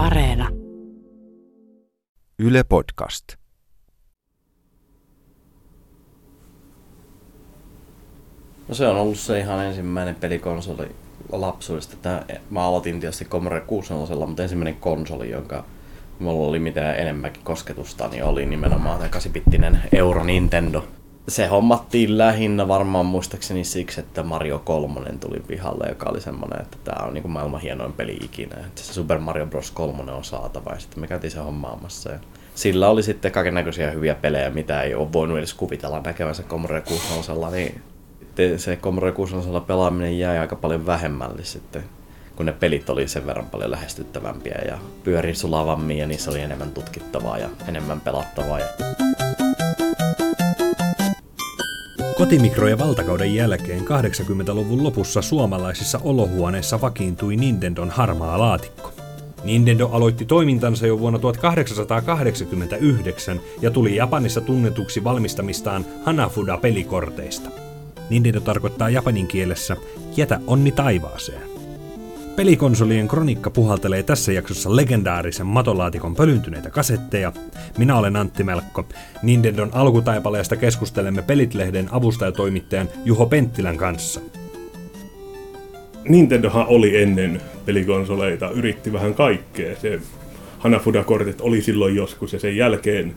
Areena. Yle Podcast. No se on ollut se ihan ensimmäinen pelikonsoli lapsuudesta. Tää, mä aloitin tietysti Commodore 64, mutta ensimmäinen konsoli, jonka mulla oli mitään enemmänkin kosketusta, niin oli nimenomaan tämä 8-bittinen Euro Nintendo. Se hommattiin lähinnä varmaan muistaakseni siksi, että Mario 3 tuli pihalle, joka oli semmoinen, että tämä on niinku maailman hienoin peli ikinä. Että se Super Mario Bros. 3 on saatava ja sitten me käytiin se hommaamassa. Ja sillä oli sitten kaiken näköisiä hyviä pelejä, mitä ei ole voinut edes kuvitella näkevänsä Commodore 64, niin se Commodore 64 pelaaminen jäi aika paljon vähemmälle sitten, kun ne pelit oli sen verran paljon lähestyttävämpiä ja pyöri sulavammin ja niissä oli enemmän tutkittavaa ja enemmän pelattavaa. Ja... Kotimikro- ja valtakauden jälkeen 80-luvun lopussa suomalaisissa olohuoneissa vakiintui Nintendon harmaa laatikko. Nintendo aloitti toimintansa jo vuonna 1889 ja tuli Japanissa tunnetuksi valmistamistaan Hanafuda-pelikorteista. Nintendo tarkoittaa japanin kielessä jätä onni taivaaseen. Pelikonsolien kronikka puhaltelee tässä jaksossa legendaarisen matolaatikon pölyntyneitä kasetteja. Minä olen Antti Melkko. Nintendon alkutaipaleesta keskustelemme Pelitlehden avustajatoimittajan Juho Penttilän kanssa. Nintendohan oli ennen pelikonsoleita, yritti vähän kaikkea. Se Hanafuda-kortit oli silloin joskus ja sen jälkeen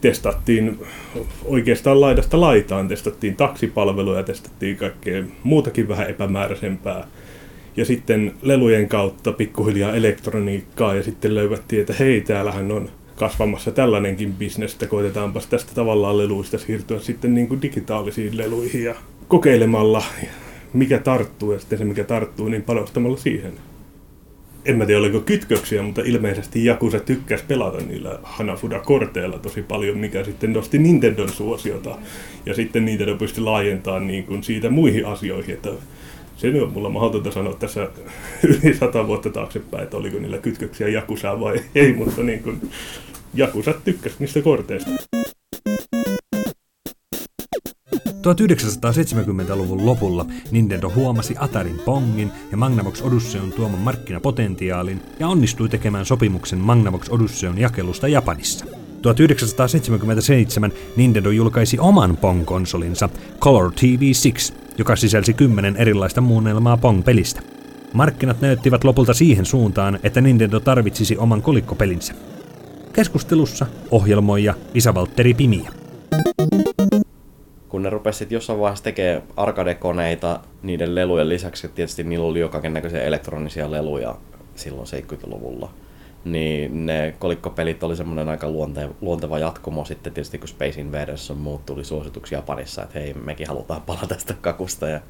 testattiin oikeastaan laidasta laitaan, testattiin taksipalveluja, testattiin kaikkea muutakin vähän epämääräisempää. Ja sitten lelujen kautta pikkuhiljaa elektroniikkaa ja sitten löydettiin, että hei, täällähän on kasvamassa tällainenkin bisnes, että koitetaanpas tästä tavallaan leluista siirtyä sitten niin kuin digitaalisiin leluihin ja kokeilemalla mikä tarttuu ja sitten se mikä tarttuu, niin panostamalla siihen en mä tiedä oliko kytköksiä, mutta ilmeisesti Jakusa tykkäsi pelata niillä Hanafuda-korteilla tosi paljon, mikä sitten nosti Nintendon suosiota. Ja sitten Nintendo pystyi laajentamaan niin kuin siitä muihin asioihin, että se on mulla mahdotonta sanoa tässä yli sata vuotta taaksepäin, että oliko niillä kytköksiä Jakusaa vai ei, mutta niin kuin Jakusa tykkäsi niistä korteista. 1970-luvun lopulla Nintendo huomasi Atarin Pongin ja Magnavox Odysseon tuoman markkinapotentiaalin ja onnistui tekemään sopimuksen Magnavox Odysseon jakelusta Japanissa. 1977 Nintendo julkaisi oman Pong-konsolinsa Color TV6, joka sisälsi kymmenen erilaista muunnelmaa Pong-pelistä. Markkinat näyttivät lopulta siihen suuntaan, että Nintendo tarvitsisi oman kolikkopelinsä. Keskustelussa ohjelmoija Isa-Valtteri Pimiä kun ne rupesivat jossain vaiheessa tekemään arcade-koneita niiden lelujen lisäksi, tietysti niillä oli jo näköisiä elektronisia leluja silloin 70-luvulla, niin ne kolikkopelit oli semmoinen aika luonteva, jatkumo sitten tietysti kun Space Invaders on muut tuli suosituksi Japanissa, että hei mekin halutaan palata tästä kakusta. Ja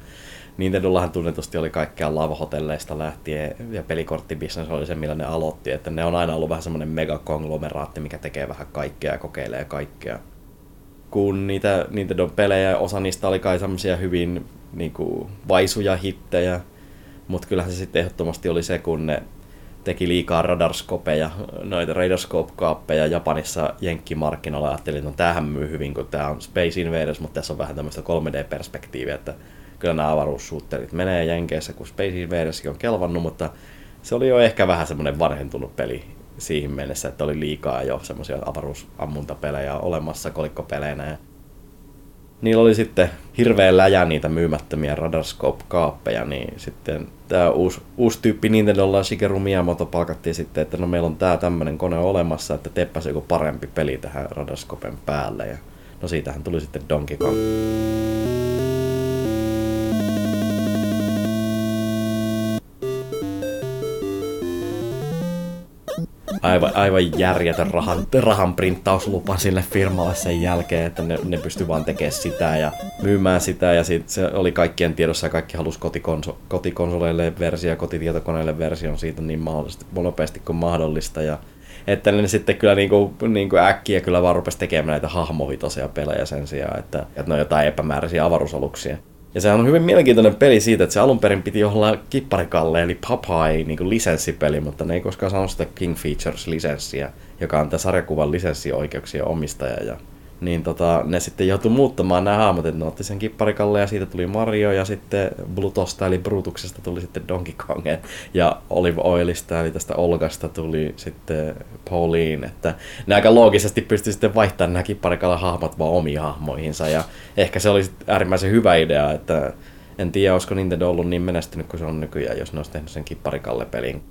Nintendollahan tunnetusti oli kaikkea lavahotelleista lähtien ja pelikorttibisnes oli se, millä ne aloitti, että ne on aina ollut vähän semmoinen megakonglomeraatti, mikä tekee vähän kaikkea ja kokeilee kaikkea. Kun niitä Nintendo pelejä, osa niistä oli kai semmoisia hyvin niin kuin, vaisuja hittejä, mutta kyllähän se sitten ehdottomasti oli se, kun ne teki liikaa radarskopeja, noita radarscope-kaappeja Japanissa jenkkimarkkinoilla. Ajattelin, että no tämähän myy hyvin, kun tämä on Space Invaders, mutta tässä on vähän tämmöistä 3D-perspektiiviä, että kyllä nämä avaruussuutterit menee Jenkeissä, kun Space Invaderskin on kelvannut, mutta se oli jo ehkä vähän semmoinen vanhentunut peli siihen mennessä, että oli liikaa jo semmoisia avaruusammuntapelejä olemassa kolikkopeleinä. Niillä oli sitten hirveän läjä niitä myymättömiä Radarscope-kaappeja, niin sitten tämä uusi, uusi tyyppi Nintendolla Shigeru Miyamoto palkattiin sitten, että no meillä on tämä tämmöinen kone olemassa, että teeppäs joku parempi peli tähän Radarscopen päälle. Ja no siitähän tuli sitten Donkey Kong. Aivan, aivan järjetön rahan, rahan printtauslupa sille firmalle sen jälkeen, että ne, ne pystyi vaan tekemään sitä ja myymään sitä ja sit se oli kaikkien tiedossa ja kaikki halusi kotikonso, kotikonsoleille versio ja kotitietokoneille version siitä niin mahdollisesti, nopeasti kuin mahdollista ja että ne sitten kyllä niinku, niinku äkkiä kyllä vaan rupesi tekemään näitä hahmovitoisia pelejä sen sijaan, että, että ne on jotain epämääräisiä avaruusaluksia. Ja sehän on hyvin mielenkiintoinen peli siitä, että se alun perin piti olla kipparikalle, eli Popeye niin lisenssipeli, mutta ne ei koskaan saanut sitä King Features-lisenssiä, joka on tämä sarjakuvan lisenssioikeuksien omistaja. Ja niin tota, ne sitten joutui muuttamaan nämä hahmot, että ne otti sen kipparikalle ja siitä tuli Mario ja sitten Blutosta eli Brutuksesta tuli sitten Donkey Kong ja Olive Oilista eli tästä Olgasta tuli sitten Pauline, että ne aika loogisesti pystyi sitten vaihtamaan nämä kipparikalle hahmot vaan omiin hahmoihinsa ja ehkä se oli äärimmäisen hyvä idea, että en tiedä, olisiko Nintendo ollut niin menestynyt kuin se on nykyään, jos ne olisi tehnyt sen kipparikalle pelin.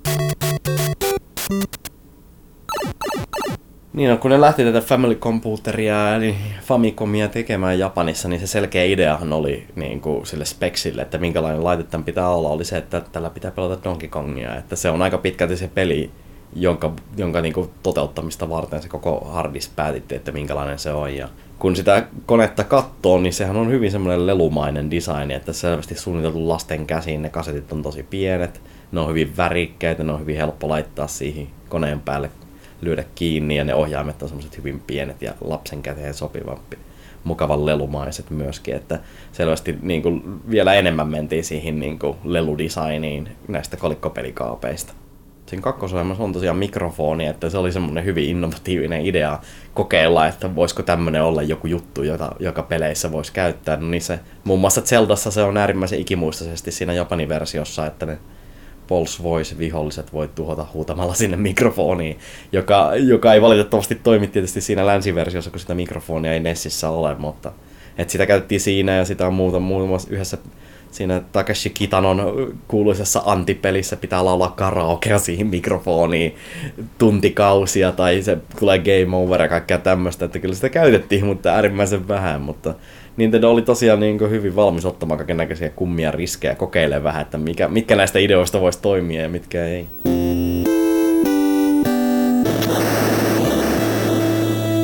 Niin, no, kun ne lähti tätä Family Computeria eli Famicomia tekemään Japanissa, niin se selkeä ideahan oli niin kuin sille speksille, että minkälainen laite tämän pitää olla, oli se, että tällä pitää pelata Donkey Kongia. Että se on aika pitkälti se peli, jonka, jonka niin kuin toteuttamista varten se koko hardis päätitti, että minkälainen se on. Ja kun sitä konetta katsoo, niin sehän on hyvin semmoinen lelumainen design, että selvästi suunniteltu lasten käsiin, ne kasetit on tosi pienet, ne on hyvin värikkäitä, ne on hyvin helppo laittaa siihen koneen päälle lyödä kiinni ja ne ohjaimet on semmoiset hyvin pienet ja lapsen käteen sopivampi mukavan lelumaiset myöskin, että selvästi niin kuin vielä enemmän mentiin siihen niin kuin leludesigniin näistä kolikkopelikaapeista. Siinä kakkosohjelmassa on tosiaan mikrofoni, että se oli semmoinen hyvin innovatiivinen idea kokeilla, että voisiko tämmöinen olla joku juttu, jota, joka peleissä voisi käyttää. No niin se, muun muassa Zeldassa se on äärimmäisen ikimuistaisesti siinä Japanin versiossa, että ne Pulse Voice-viholliset voi tuhota huutamalla sinne mikrofoniin, joka, joka ei valitettavasti toimi tietysti siinä länsiversiossa, kun sitä mikrofonia ei Nessissä ole, mutta et sitä käytettiin siinä ja sitä on muuta muun muassa yhdessä siinä Takeshi Kitanon kuuluisessa antipelissä pitää laulaa karaokea siihen mikrofoniin tuntikausia tai se tulee game over ja kaikkea tämmöistä, että kyllä sitä käytettiin, mutta äärimmäisen vähän, mutta Nintendo oli tosiaan niin kuin hyvin valmis ottamaan kaiken näköisiä kummia riskejä, kokeilemaan vähän, että mikä, mitkä näistä ideoista voisi toimia ja mitkä ei.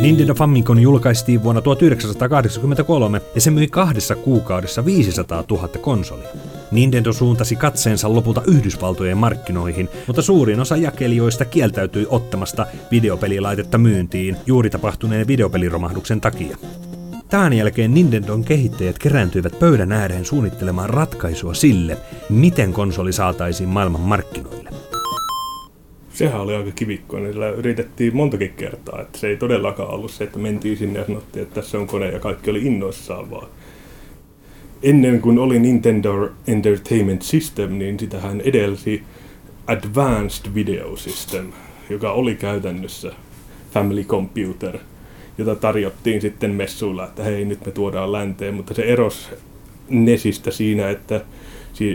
Nintendo Famicom julkaistiin vuonna 1983 ja se myi kahdessa kuukaudessa 500 000 konsolia. Nintendo suuntasi katseensa lopulta Yhdysvaltojen markkinoihin, mutta suurin osa jakelijoista kieltäytyi ottamasta videopelilaitetta myyntiin juuri tapahtuneen videopeliromahduksen takia. Tämän jälkeen Nintendon kehittäjät kerääntyivät pöydän ääreen suunnittelemaan ratkaisua sille, miten konsoli saataisiin maailman markkinoille. Sehän oli aika kivikkoinen, sillä yritettiin montakin kertaa, että se ei todellakaan ollut se, että mentiin sinne ja sanottiin, että tässä on kone ja kaikki oli innoissaan vaan. Ennen kuin oli Nintendo Entertainment System, niin sitähän edelsi Advanced Video System, joka oli käytännössä Family Computer – jota tarjottiin sitten messuilla, että hei nyt me tuodaan länteen, mutta se eros Nesistä siinä, että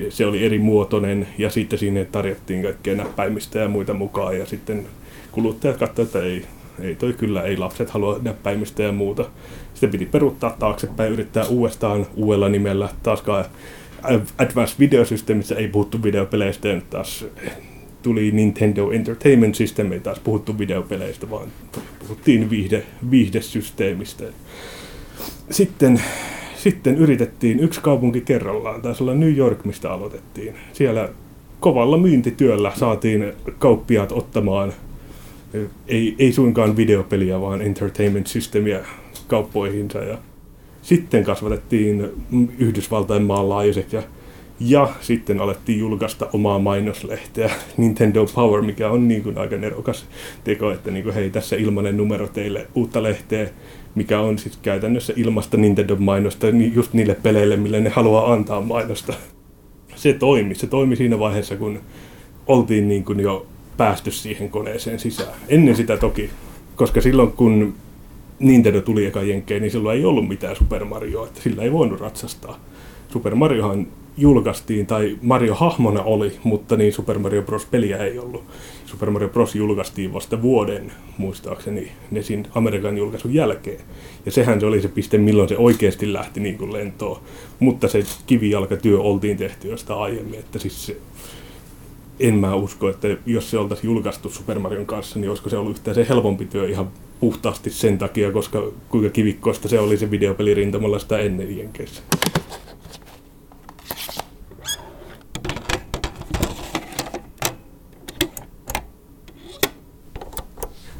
se oli eri muotoinen ja sitten siinä tarjottiin kaikkea näppäimistä ja muita mukaan ja sitten kuluttajat katsoivat, että ei, ei toi kyllä, ei lapset halua näppäimistä ja muuta. Sitten piti peruuttaa taaksepäin, yrittää uudestaan uudella nimellä. Taaskaan Advanced Video Systemissä ei puhuttu videopeleistä ja taas tuli Nintendo Entertainment System, ei taas puhuttu videopeleistä, vaan puhuttiin viihde, viihdesysteemistä. Sitten, sitten yritettiin yksi kaupunki kerrallaan, taisi olla New York, mistä aloitettiin. Siellä kovalla myyntityöllä saatiin kauppiaat ottamaan ei, ei suinkaan videopeliä, vaan entertainment systemiä kauppoihinsa. Ja sitten kasvatettiin Yhdysvaltain maanlaajuiseksi ja ja sitten alettiin julkaista omaa mainoslehteä, Nintendo Power, mikä on niin kuin aika nerokas teko, että niin kuin, hei, tässä ilmainen numero teille uutta lehteä, mikä on siis käytännössä ilmasta Nintendo-mainosta just niille peleille, mille ne haluaa antaa mainosta. Se toimi. Se toimi siinä vaiheessa, kun oltiin niin kuin jo päästy siihen koneeseen sisään. Ennen sitä toki, koska silloin kun Nintendo tuli eka jenkkeen, niin silloin ei ollut mitään Super Marioa, että sillä ei voinut ratsastaa. Super Mariohan julkaistiin, tai Mario hahmona oli, mutta niin Super Mario Bros. peliä ei ollut. Super Mario Bros. julkaistiin vasta vuoden, muistaakseni, Nesin Amerikan julkaisun jälkeen. Ja sehän se oli se piste, milloin se oikeasti lähti niin kuin lentoon. Mutta se kivijalkatyö oltiin tehty jostain aiemmin, että siis se, en mä usko, että jos se oltaisiin julkaistu Super Marion kanssa, niin olisiko se ollut yhtään se helpompi työ ihan puhtaasti sen takia, koska kuinka kivikkoista se oli se videopelirintamalla sitä ennen Jenkeissä.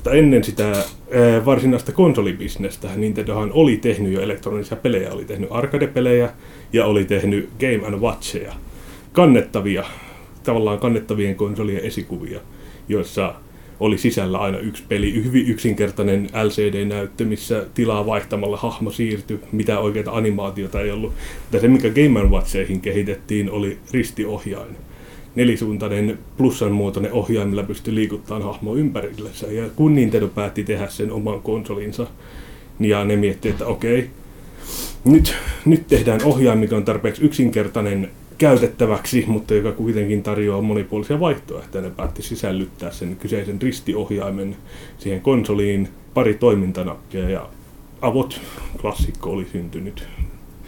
Mutta ennen sitä ää, varsinaista konsolibisnestä Nintendohan oli tehnyt jo elektronisia pelejä, oli tehnyt arcade-pelejä ja oli tehnyt Game and Watcheja. Kannettavia, tavallaan kannettavien konsolien esikuvia, joissa oli sisällä aina yksi peli, hyvin yksinkertainen LCD-näyttö, missä tilaa vaihtamalla hahmo siirtyi, mitä oikeita animaatiota ei ollut. Mutta se, mikä Game Watcheihin kehitettiin, oli ristiohjain. Nelisuuntainen plussan muotoinen ohjain, millä pystyi liikuttamaan hahmo ympärillensä. Ja kun Nintendo päätti tehdä sen oman konsolinsa, ja ne miettii, että okei, nyt, nyt tehdään ohjain, mikä on tarpeeksi yksinkertainen käytettäväksi, mutta joka kuitenkin tarjoaa monipuolisia vaihtoehtoja. Ne päätti sisällyttää sen kyseisen ristiohjaimen siihen konsoliin, pari toimintanappia ja avot klassikko oli syntynyt.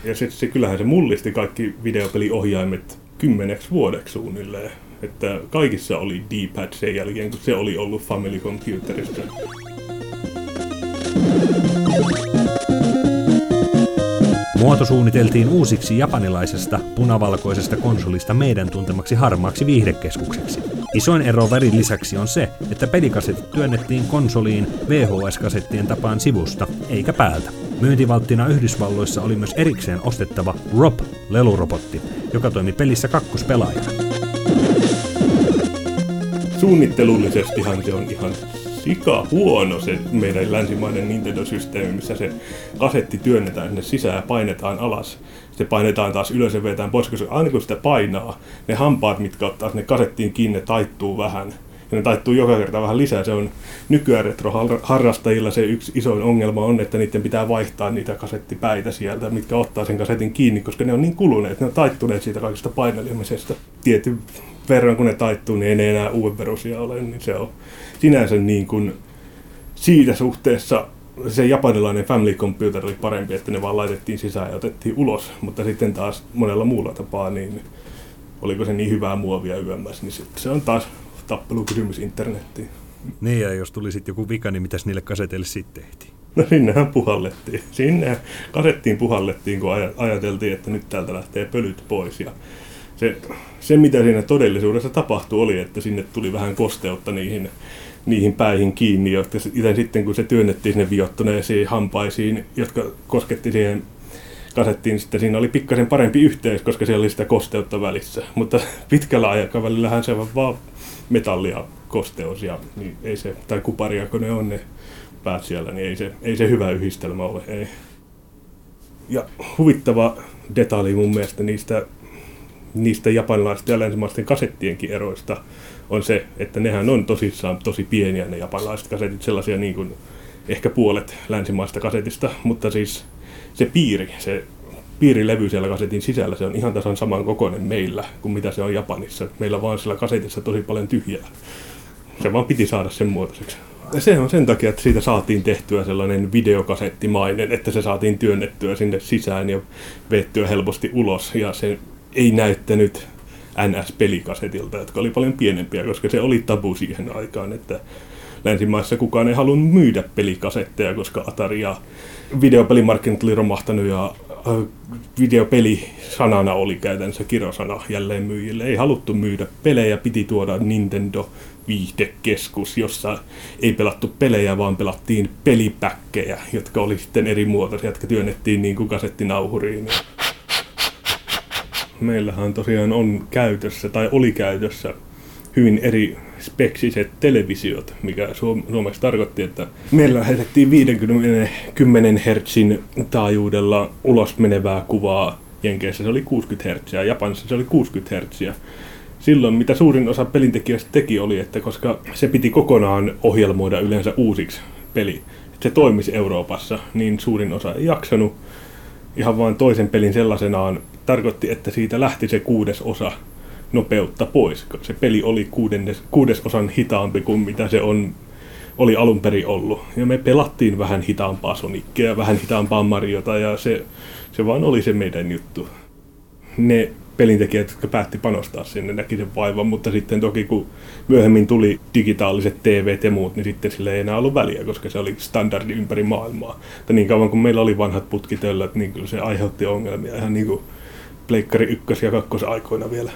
Ja se, se kyllähän se mullisti kaikki videopeliohjaimet kymmeneksi vuodeksi suunnilleen. Että kaikissa oli D-pad sen jälkeen, kun se oli ollut Family Computerissa. Muoto suunniteltiin uusiksi japanilaisesta punavalkoisesta konsolista meidän tuntemaksi harmaaksi viihdekeskukseksi. Isoin ero värin lisäksi on se, että pelikasetit työnnettiin konsoliin VHS-kasettien tapaan sivusta, eikä päältä. Myyntivalttina Yhdysvalloissa oli myös erikseen ostettava ROP-lelurobotti, joka toimi pelissä kakkospelaajana. Suunnittelullisestihan se on ihan sika huono se meidän länsimainen Nintendo-systeemi, missä se kasetti työnnetään sinne sisään ja painetaan alas. Se painetaan taas ylös ja vetään pois, koska aina kun sitä painaa, ne hampaat, mitkä ottaa sinne kasettiin kiinni, taittuu vähän. Ja ne taittuu joka kerta vähän lisää. Se on nykyään retroharrastajilla se yksi isoin ongelma on, että niiden pitää vaihtaa niitä kasettipäitä sieltä, mitkä ottaa sen kasetin kiinni, koska ne on niin kuluneet, ne on taittuneet siitä kaikesta painelemisesta. Tietty verran kun ne taittuu, niin ei ne enää uuden ole, niin se on sinänsä niin kuin siitä suhteessa se japanilainen Family Computer oli parempi, että ne vaan laitettiin sisään ja otettiin ulos, mutta sitten taas monella muulla tapaa, niin oliko se niin hyvää muovia yömmässä, niin se on taas tappelukysymys internettiin. Niin, ja jos tuli sitten joku vika, niin mitäs niille kaseteille sitten tehtiin? No sinnehän puhallettiin. Sinne kasettiin puhallettiin, kun ajateltiin, että nyt täältä lähtee pölyt pois. Ja se, se, mitä siinä todellisuudessa tapahtui, oli, että sinne tuli vähän kosteutta niihin niihin päihin kiinni, jotka sitten kun se työnnettiin sinne viottuneisiin hampaisiin, jotka kosketti siihen kasettiin, sitten siinä oli pikkasen parempi yhteys, koska siellä oli sitä kosteutta välissä. Mutta pitkällä aikavälillähän se on vaan metallia kosteus, ja niin ei se, tai kuparia kun ne on ne päät siellä, niin ei se, ei se hyvä yhdistelmä ole. Ei. Ja huvittava detalji mun mielestä niistä, niistä japanilaisten ja länsimaisten kasettienkin eroista on se, että nehän on tosissaan tosi pieniä ne japanilaiset kasetit, sellaisia niin kuin ehkä puolet länsimaista kasetista, mutta siis se piiri, se piirilevy siellä kasetin sisällä, se on ihan tasan saman kokoinen meillä kuin mitä se on Japanissa. Meillä vaan siellä kasetissa tosi paljon tyhjää. Se vaan piti saada sen muotoiseksi. Ja se on sen takia, että siitä saatiin tehtyä sellainen videokasettimainen, että se saatiin työnnettyä sinne sisään ja vettyä helposti ulos. Ja se ei näyttänyt NS-pelikasetilta, jotka oli paljon pienempiä, koska se oli tabu siihen aikaan, että länsimaissa kukaan ei halunnut myydä pelikasetteja, koska Atari ja videopelimarkkinat oli romahtanut ja videopeli sanana oli käytännössä kirosana jälleen myyjille. Ei haluttu myydä pelejä, piti tuoda Nintendo viihdekeskus, jossa ei pelattu pelejä, vaan pelattiin pelipäkkejä, jotka oli sitten eri muotoisia, jotka työnnettiin niin kuin kasettinauhuriin meillähän tosiaan on käytössä tai oli käytössä hyvin eri speksiset televisiot, mikä suomeksi tarkoitti, että meillä lähetettiin 50 Hz taajuudella ulos menevää kuvaa. Jenkeissä se oli 60 Hz ja Japanissa se oli 60 Hz. Silloin mitä suurin osa pelintekijöistä teki oli, että koska se piti kokonaan ohjelmoida yleensä uusiksi peli, että se toimisi Euroopassa, niin suurin osa ei jaksanut ihan vain toisen pelin sellaisenaan tarkoitti, että siitä lähti se kuudes osa nopeutta pois. Se peli oli kuudennes, kuudesosan hitaampi kuin mitä se on, oli alun perin ollut. Ja me pelattiin vähän hitaampaa Sonicia, vähän hitaampaa Mariota ja se, se vaan oli se meidän juttu. Ne pelintekijät, jotka päätti panostaa sinne, näki sen vaivan, mutta sitten toki kun myöhemmin tuli digitaaliset TV ja muut, niin sitten sille ei enää ollut väliä, koska se oli standardi ympäri maailmaa. Mutta niin kauan kuin meillä oli vanhat putkitöllät, niin kyllä se aiheutti ongelmia ihan niin kuin Pleikkari ykkös- ja kakkosaikoina vielä.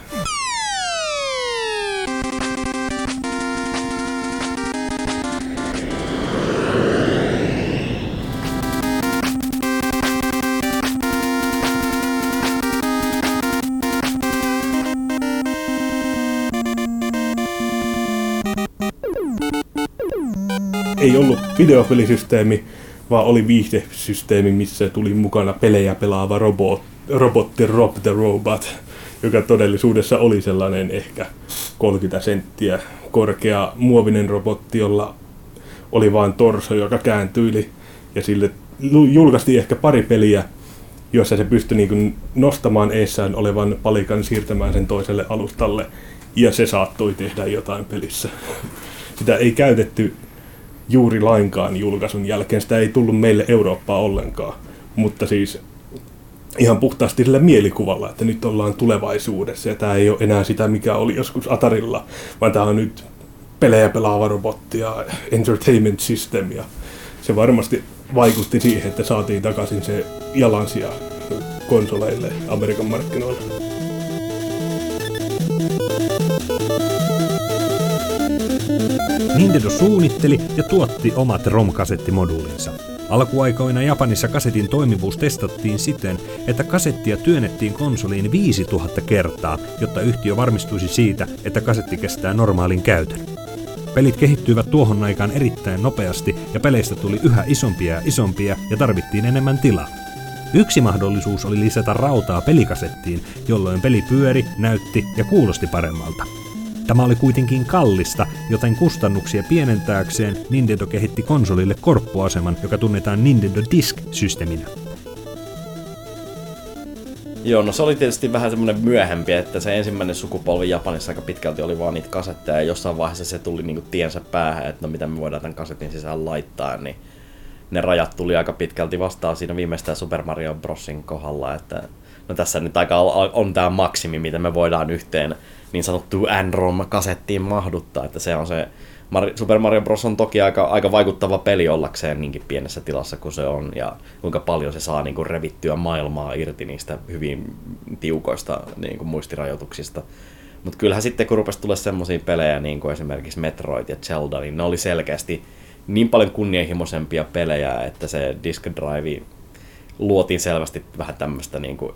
ei ollut videopelisysteemi, vaan oli viihdesysteemi, missä tuli mukana pelejä pelaava robot, robotti Rob the Robot, joka todellisuudessa oli sellainen ehkä 30 senttiä korkea muovinen robotti, jolla oli vain torso, joka kääntyi ja sille julkaistiin ehkä pari peliä, jossa se pystyi niin nostamaan eessään olevan palikan siirtämään sen toiselle alustalle ja se saattoi tehdä jotain pelissä. Sitä ei käytetty juuri lainkaan julkaisun jälkeen, sitä ei tullut meille Eurooppaa ollenkaan, mutta siis ihan puhtaasti sillä mielikuvalla, että nyt ollaan tulevaisuudessa ja tämä ei ole enää sitä, mikä oli joskus Atarilla, vaan tämä on nyt pelejä pelaava robotti ja entertainment system ja se varmasti vaikutti siihen, että saatiin takaisin se jalansija konsoleille Amerikan markkinoilla. Nintendo suunnitteli ja tuotti omat ROM-kasettimoduulinsa. Alkuaikoina Japanissa kasetin toimivuus testattiin siten, että kasettia työnnettiin konsoliin 5000 kertaa, jotta yhtiö varmistuisi siitä, että kasetti kestää normaalin käytön. Pelit kehittyivät tuohon aikaan erittäin nopeasti ja peleistä tuli yhä isompia ja isompia ja tarvittiin enemmän tilaa. Yksi mahdollisuus oli lisätä rautaa pelikasettiin, jolloin peli pyöri, näytti ja kuulosti paremmalta. Tämä oli kuitenkin kallista, joten kustannuksia pienentääkseen Nintendo kehitti konsolille korppuaseman, joka tunnetaan Nintendo Disk-systeeminä. Joo, no se oli tietysti vähän semmoinen myöhempi, että se ensimmäinen sukupolvi Japanissa aika pitkälti oli vaan niitä kasetteja, ja jossain vaiheessa se tuli niinku tiensä päähän, että no mitä me voidaan tämän kasetin sisään laittaa, niin ne rajat tuli aika pitkälti vastaan siinä viimeistään Super Mario Brosin kohdalla, että no tässä nyt aika on tämä maksimi, mitä me voidaan yhteen niin sanottuun NROM-kasettiin mahduttaa, että se on se Super Mario Bros. on toki aika, aika vaikuttava peli ollakseen niinkin pienessä tilassa kuin se on, ja kuinka paljon se saa niin kuin, revittyä maailmaa irti niistä hyvin tiukoista niin kuin, muistirajoituksista. Mutta kyllähän sitten, kun rupesi tulla semmoisia pelejä, niin kuin esimerkiksi Metroid ja Zelda, niin ne oli selkeästi niin paljon kunnianhimoisempia pelejä, että se Disk Drive luotiin selvästi vähän tämmöistä niin kuin,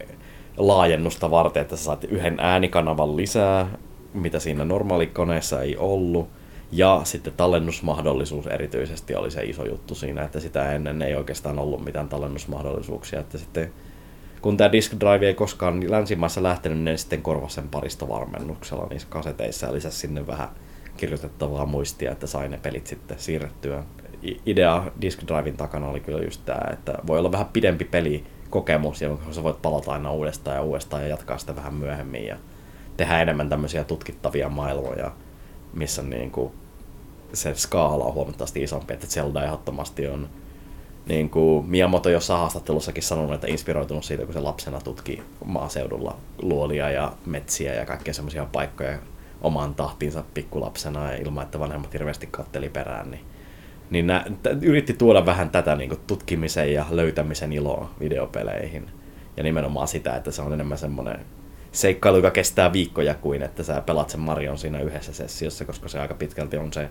laajennusta varten, että sä saat yhden äänikanavan lisää, mitä siinä normaalikoneessa ei ollut. Ja sitten tallennusmahdollisuus erityisesti oli se iso juttu siinä, että sitä ennen ei oikeastaan ollut mitään tallennusmahdollisuuksia. Että sitten, kun tämä disk drive ei koskaan länsimaissa lähtenyt, niin sitten korvasi sen paristovarmennuksella niissä kaseteissa ja lisäsi sinne vähän kirjoitettavaa muistia, että sai ne pelit sitten siirrettyä. Idea disk drivein takana oli kyllä just tämä, että voi olla vähän pidempi peli kokemus, jonka sä voit palata aina uudestaan ja uudestaan ja jatkaa sitä vähän myöhemmin ja tehdä enemmän tämmöisiä tutkittavia maailmoja, missä niin kuin se skaala on huomattavasti isompi, että Zelda ehdottomasti on niin kuin Miyamoto jossain haastattelussakin sanonut, että inspiroitunut siitä, kun se lapsena tutki maaseudulla luolia ja metsiä ja kaikkea semmoisia paikkoja omaan tahtiinsa pikkulapsena ja ilman, että vanhemmat hirveästi katteli perään, niin niin nä, t- yritti tuoda vähän tätä niin kuin, tutkimisen ja löytämisen iloa videopeleihin. Ja nimenomaan sitä, että se on enemmän semmoinen seikkailu, joka kestää viikkoja kuin että sä pelat sen Marion siinä yhdessä sessiossa, koska se aika pitkälti on se,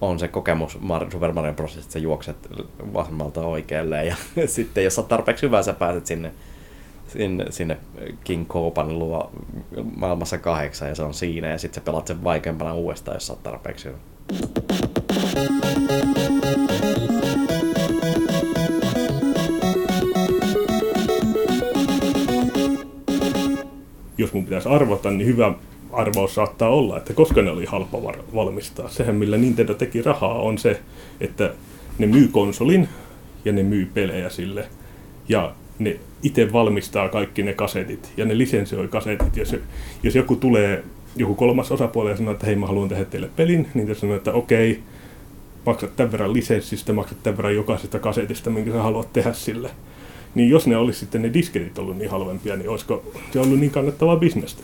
on se kokemus Super Mario Bros. että sä juokset vasemmalta oikealle ja sitten jos sä tarpeeksi hyvä, sä pääset sinne, sinne, sinne King Koopan luo maailmassa kahdeksan ja se on siinä ja sitten sä pelat sen vaikeampana uudestaan, jos sä oot tarpeeksi hyvä. Jos mun pitäisi arvota, niin hyvä arvaus saattaa olla, että koska ne oli halpa valmistaa. Sehän millä Nintendo teki rahaa on se, että ne myy konsolin ja ne myy pelejä sille. Ja ne itse valmistaa kaikki ne kasetit ja ne lisensioi kasetit. Jos, jos joku tulee, joku kolmas osapuoli ja sanoo, että hei mä haluan tehdä teille pelin, niin te sanoo, että okei, maksat tämän verran lisenssistä, maksat tämän verran jokaisesta kasetista, minkä sä haluat tehdä sille. Niin jos ne olisi sitten ne disketit ollut niin halvempia, niin olisiko se ollut niin kannattavaa bisnestä?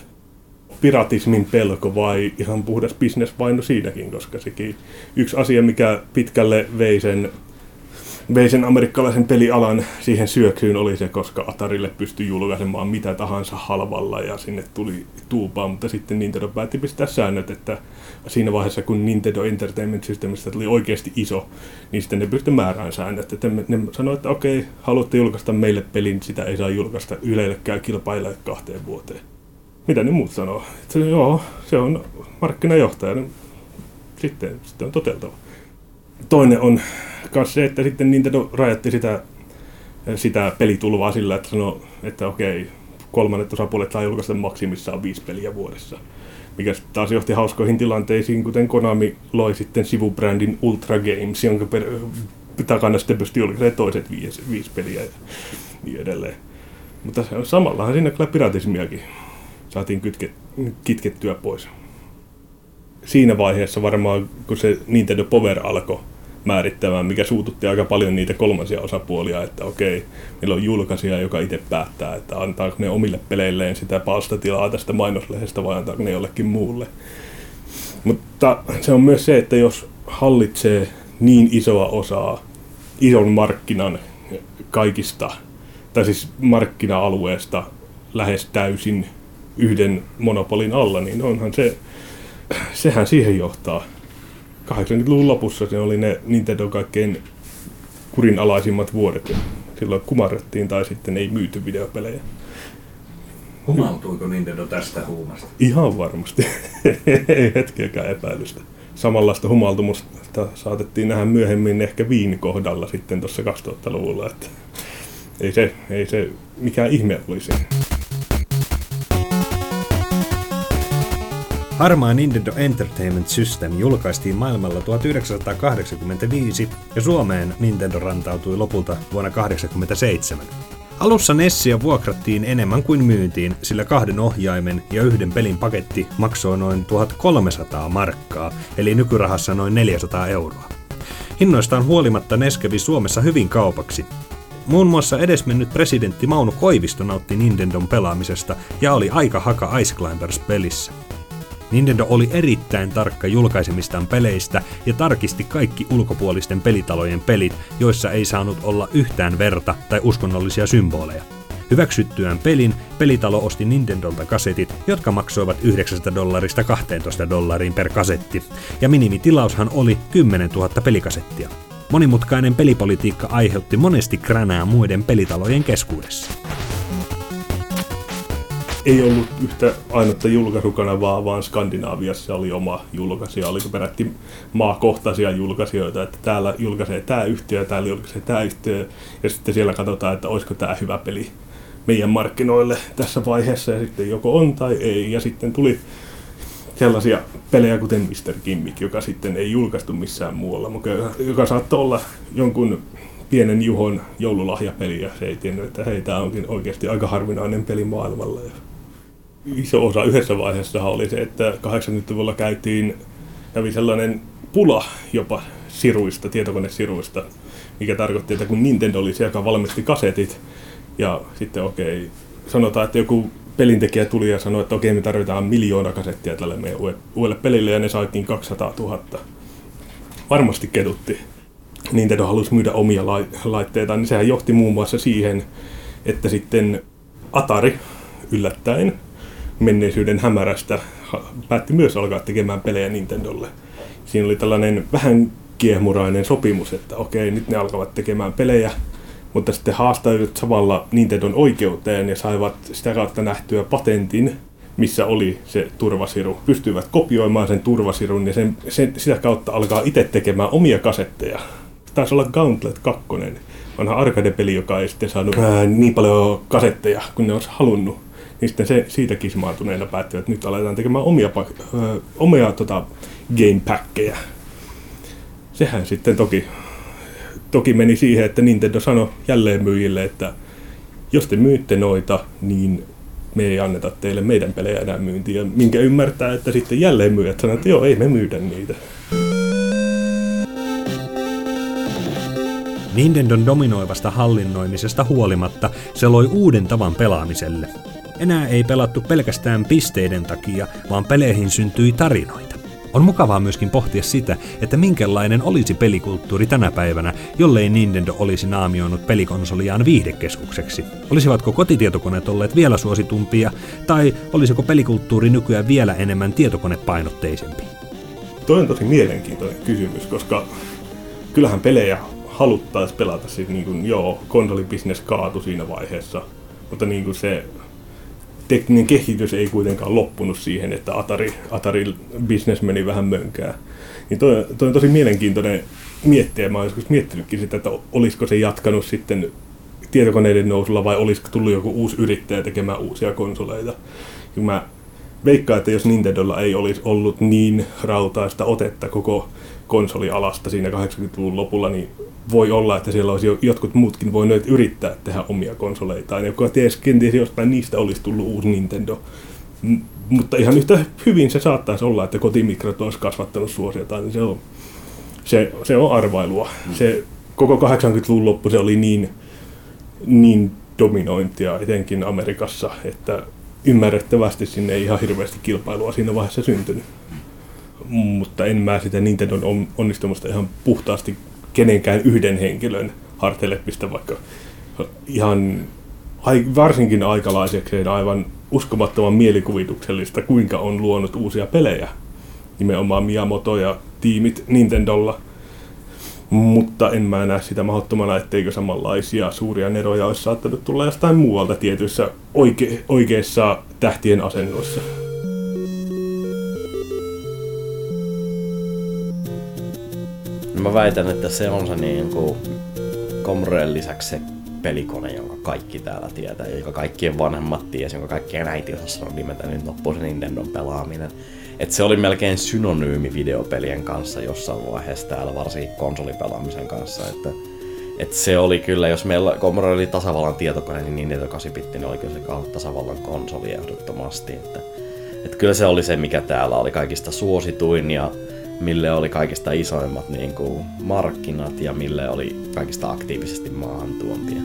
Piratismin pelko vai ihan puhdas bisnesvaino siinäkin, koska sekin yksi asia, mikä pitkälle vei sen vei sen amerikkalaisen pelialan siihen syöksyyn oli se, koska Atarille pystyi julkaisemaan mitä tahansa halvalla ja sinne tuli tuupaa, mutta sitten Nintendo päätti pistää säännöt, että siinä vaiheessa kun Nintendo Entertainment Systemistä tuli oikeasti iso, niin sitten ne pystyi määrään säännöt, että ne, sanoi, että okei, haluatte julkaista meille pelin, sitä ei saa julkaista Ylellekään kilpailla kahteen vuoteen. Mitä ne muut sanoo? Että joo, se on markkinajohtaja, sitten, sitten on toteltava toinen on myös se, että sitten Nintendo rajatti sitä, sitä pelitulvaa sillä, että sanoi, että okei, kolmannet osapuolet saa julkaista maksimissaan viisi peliä vuodessa. Mikä taas johti hauskoihin tilanteisiin, kuten Konami loi sitten sivubrändin Ultra Games, jonka per, takana sitten pystyi julkaisemaan toiset viisi, viisi peliä ja niin edelleen. Mutta samallahan siinä kyllä piratismiakin saatiin kytke, kitkettyä pois. Siinä vaiheessa varmaan, kun se Nintendo Power alkoi määrittämään, mikä suututti aika paljon niitä kolmansia osapuolia, että okei, meillä on julkaisija, joka itse päättää, että antaako ne omille peleilleen sitä palstatilaa tästä mainoslehdestä vai antaako ne jollekin muulle. Mutta se on myös se, että jos hallitsee niin isoa osaa ison markkinan kaikista, tai siis markkina-alueesta lähes täysin yhden monopolin alla, niin onhan se, sehän siihen johtaa. 80-luvun lopussa se oli ne Nintendo kaikkein kurinalaisimmat vuodet. Silloin kumarrettiin tai sitten ei myyty videopelejä. Humaltuiko Nintendo tästä huumasta? Ihan varmasti. ei hetkeäkään epäilystä. Samanlaista humaltumusta saatettiin nähdä myöhemmin ehkä viin kohdalla sitten tuossa 2000-luvulla. Että ei se, ei se mikään ihme olisi. Harmaa Nintendo Entertainment System julkaistiin maailmalla 1985 ja Suomeen Nintendo rantautui lopulta vuonna 1987. Alussa Nessia vuokrattiin enemmän kuin myyntiin, sillä kahden ohjaimen ja yhden pelin paketti maksoi noin 1300 markkaa, eli nykyrahassa noin 400 euroa. Hinnoistaan huolimatta NES kävi Suomessa hyvin kaupaksi. Muun muassa edesmennyt presidentti Mauno Koivisto nautti Nintendon pelaamisesta ja oli aika haka Ice Climbers pelissä. Nintendo oli erittäin tarkka julkaisemistaan peleistä ja tarkisti kaikki ulkopuolisten pelitalojen pelit, joissa ei saanut olla yhtään verta tai uskonnollisia symboleja. Hyväksyttyään pelin, pelitalo osti Nintendolta kasetit, jotka maksoivat 9 dollarista 12 dollariin per kasetti, ja minimitilaushan oli 10 000 pelikasettia. Monimutkainen pelipolitiikka aiheutti monesti kränää muiden pelitalojen keskuudessa ei ollut yhtä ainutta julkaisukanavaa, vaan Skandinaaviassa oli oma julkaisija. Oliko peräti maakohtaisia julkaisijoita, että täällä julkaisee tämä yhtiö, täällä julkaisee tämä yhtiö, ja sitten siellä katsotaan, että olisiko tämä hyvä peli meidän markkinoille tässä vaiheessa, ja sitten joko on tai ei. Ja sitten tuli sellaisia pelejä kuten Mr. Gimmick, joka sitten ei julkaistu missään muualla, mutta joka saattoi olla jonkun pienen Juhon joululahjapeli ja se ei tiennyt, että hei, tämä onkin oikeasti aika harvinainen peli maailmalla. Iso osa yhdessä vaiheessa oli se, että 80-luvulla käytiin, kävi sellainen pula jopa siruista, tietokonesiruista, mikä tarkoitti, että kun Nintendo oli se, joka valmisti kasetit, ja sitten okei, okay, sanotaan, että joku pelintekijä tuli ja sanoi, että okei, okay, me tarvitaan miljoona kasettia tälle meidän uudelle pelille, ja ne saatiin 200 000. Varmasti kedutti. Nintendo halusi myydä omia laitteita, niin sehän johti muun muassa siihen, että sitten Atari yllättäen menneisyyden hämärästä päätti myös alkaa tekemään pelejä Nintendolle. Siinä oli tällainen vähän kiehmurainen sopimus, että okei, nyt ne alkavat tekemään pelejä, mutta sitten haastaisivat samalla Nintendon oikeuteen ja saivat sitä kautta nähtyä patentin, missä oli se turvasiru. Pystyivät kopioimaan sen turvasirun ja sen, sen, sitä kautta alkaa itse tekemään omia kasetteja. Taisi olla Gauntlet 2, vanha arcade-peli, joka ei sitten saanut ää, niin paljon kasetteja kuin ne olisi halunnut niin sitten se, siitä kismaantuneena päättivät, että nyt aletaan tekemään omia, ö, omia tota, gamepackkejä. Sehän sitten toki, toki meni siihen, että Nintendo sanoi jälleen myyjille, että jos te myytte noita, niin me ei anneta teille meidän pelejä enää myyntiin. Ja minkä ymmärtää, että sitten jälleen myyjät sanoivat, että joo, ei me myydä niitä. Nintendon dominoivasta hallinnoimisesta huolimatta se loi uuden tavan pelaamiselle. Enää ei pelattu pelkästään pisteiden takia, vaan peleihin syntyi tarinoita. On mukavaa myöskin pohtia sitä, että minkälainen olisi pelikulttuuri tänä päivänä, jollei Nintendo olisi naamioinut pelikonsoliaan viihdekeskukseksi. Olisivatko kotitietokoneet olleet vielä suositumpia, tai olisiko pelikulttuuri nykyään vielä enemmän tietokonepainotteisempi? Toi on tosi mielenkiintoinen kysymys, koska kyllähän pelejä haluttaisiin pelata, siis niin kuin, joo, konsolibisnes kaatu siinä vaiheessa, mutta niin kuin se tekninen kehitys ei kuitenkaan loppunut siihen, että Atari, Atari business meni vähän mönkää. Niin toi, toi on tosi mielenkiintoinen miettiä. Mä oon joskus miettinytkin sitä, että olisiko se jatkanut sitten tietokoneiden nousulla vai olisiko tullut joku uusi yrittäjä tekemään uusia konsoleita. Ja mä veikkaan, että jos Nintendolla ei olisi ollut niin rautaista otetta koko konsolialasta siinä 80-luvun lopulla, niin voi olla, että siellä olisi jotkut muutkin voineet yrittää tehdä omia konsoleitaan. Ja kuka ties, kenties jostain niistä olisi tullut uusi Nintendo. M- mutta ihan yhtä hyvin se saattaisi olla, että kotimikrot olisi kasvattanut suosiotaan, niin se on, se, se on arvailua. Mm. Se, koko 80-luvun loppu se oli niin, niin dominointia, etenkin Amerikassa, että ymmärrettävästi sinne ei ihan hirveästi kilpailua siinä vaiheessa syntynyt. Mutta en mä sitä Nintendon onnistumista ihan puhtaasti kenenkään yhden henkilön harteille pistä, vaikka ihan varsinkin aikalaisekseen aivan uskomattoman mielikuvituksellista, kuinka on luonut uusia pelejä. Nimenomaan Miyamoto ja tiimit Nintendolla. Mutta en mä näe sitä mahdottomana, etteikö samanlaisia suuria neroja olisi saattanut tulla jostain muualta tietyissä oike- oikeissa tähtien asennoissa. Mä väitän, että se on se niin kuin Commodore lisäksi se pelikone, jonka kaikki täällä tietää, jonka kaikkien vanhemmat tiesi, jonka kaikkien äiti osasi sanoa nimeltä, niin loppuu se Nintendon pelaaminen. Et se oli melkein synonyymi videopelien kanssa jossain vaiheessa täällä, varsinkin konsolipelaamisen kanssa. Että, et se oli kyllä, jos meillä Commodore oli tasavallan tietokone, niin Nintendo 8 bitti niin oli kyllä se tasavallan konsoli ehdottomasti. Että, et kyllä se oli se, mikä täällä oli kaikista suosituin ja mille oli kaikista isoimmat niin kuin, markkinat ja mille oli kaikista aktiivisesti maahantuontia.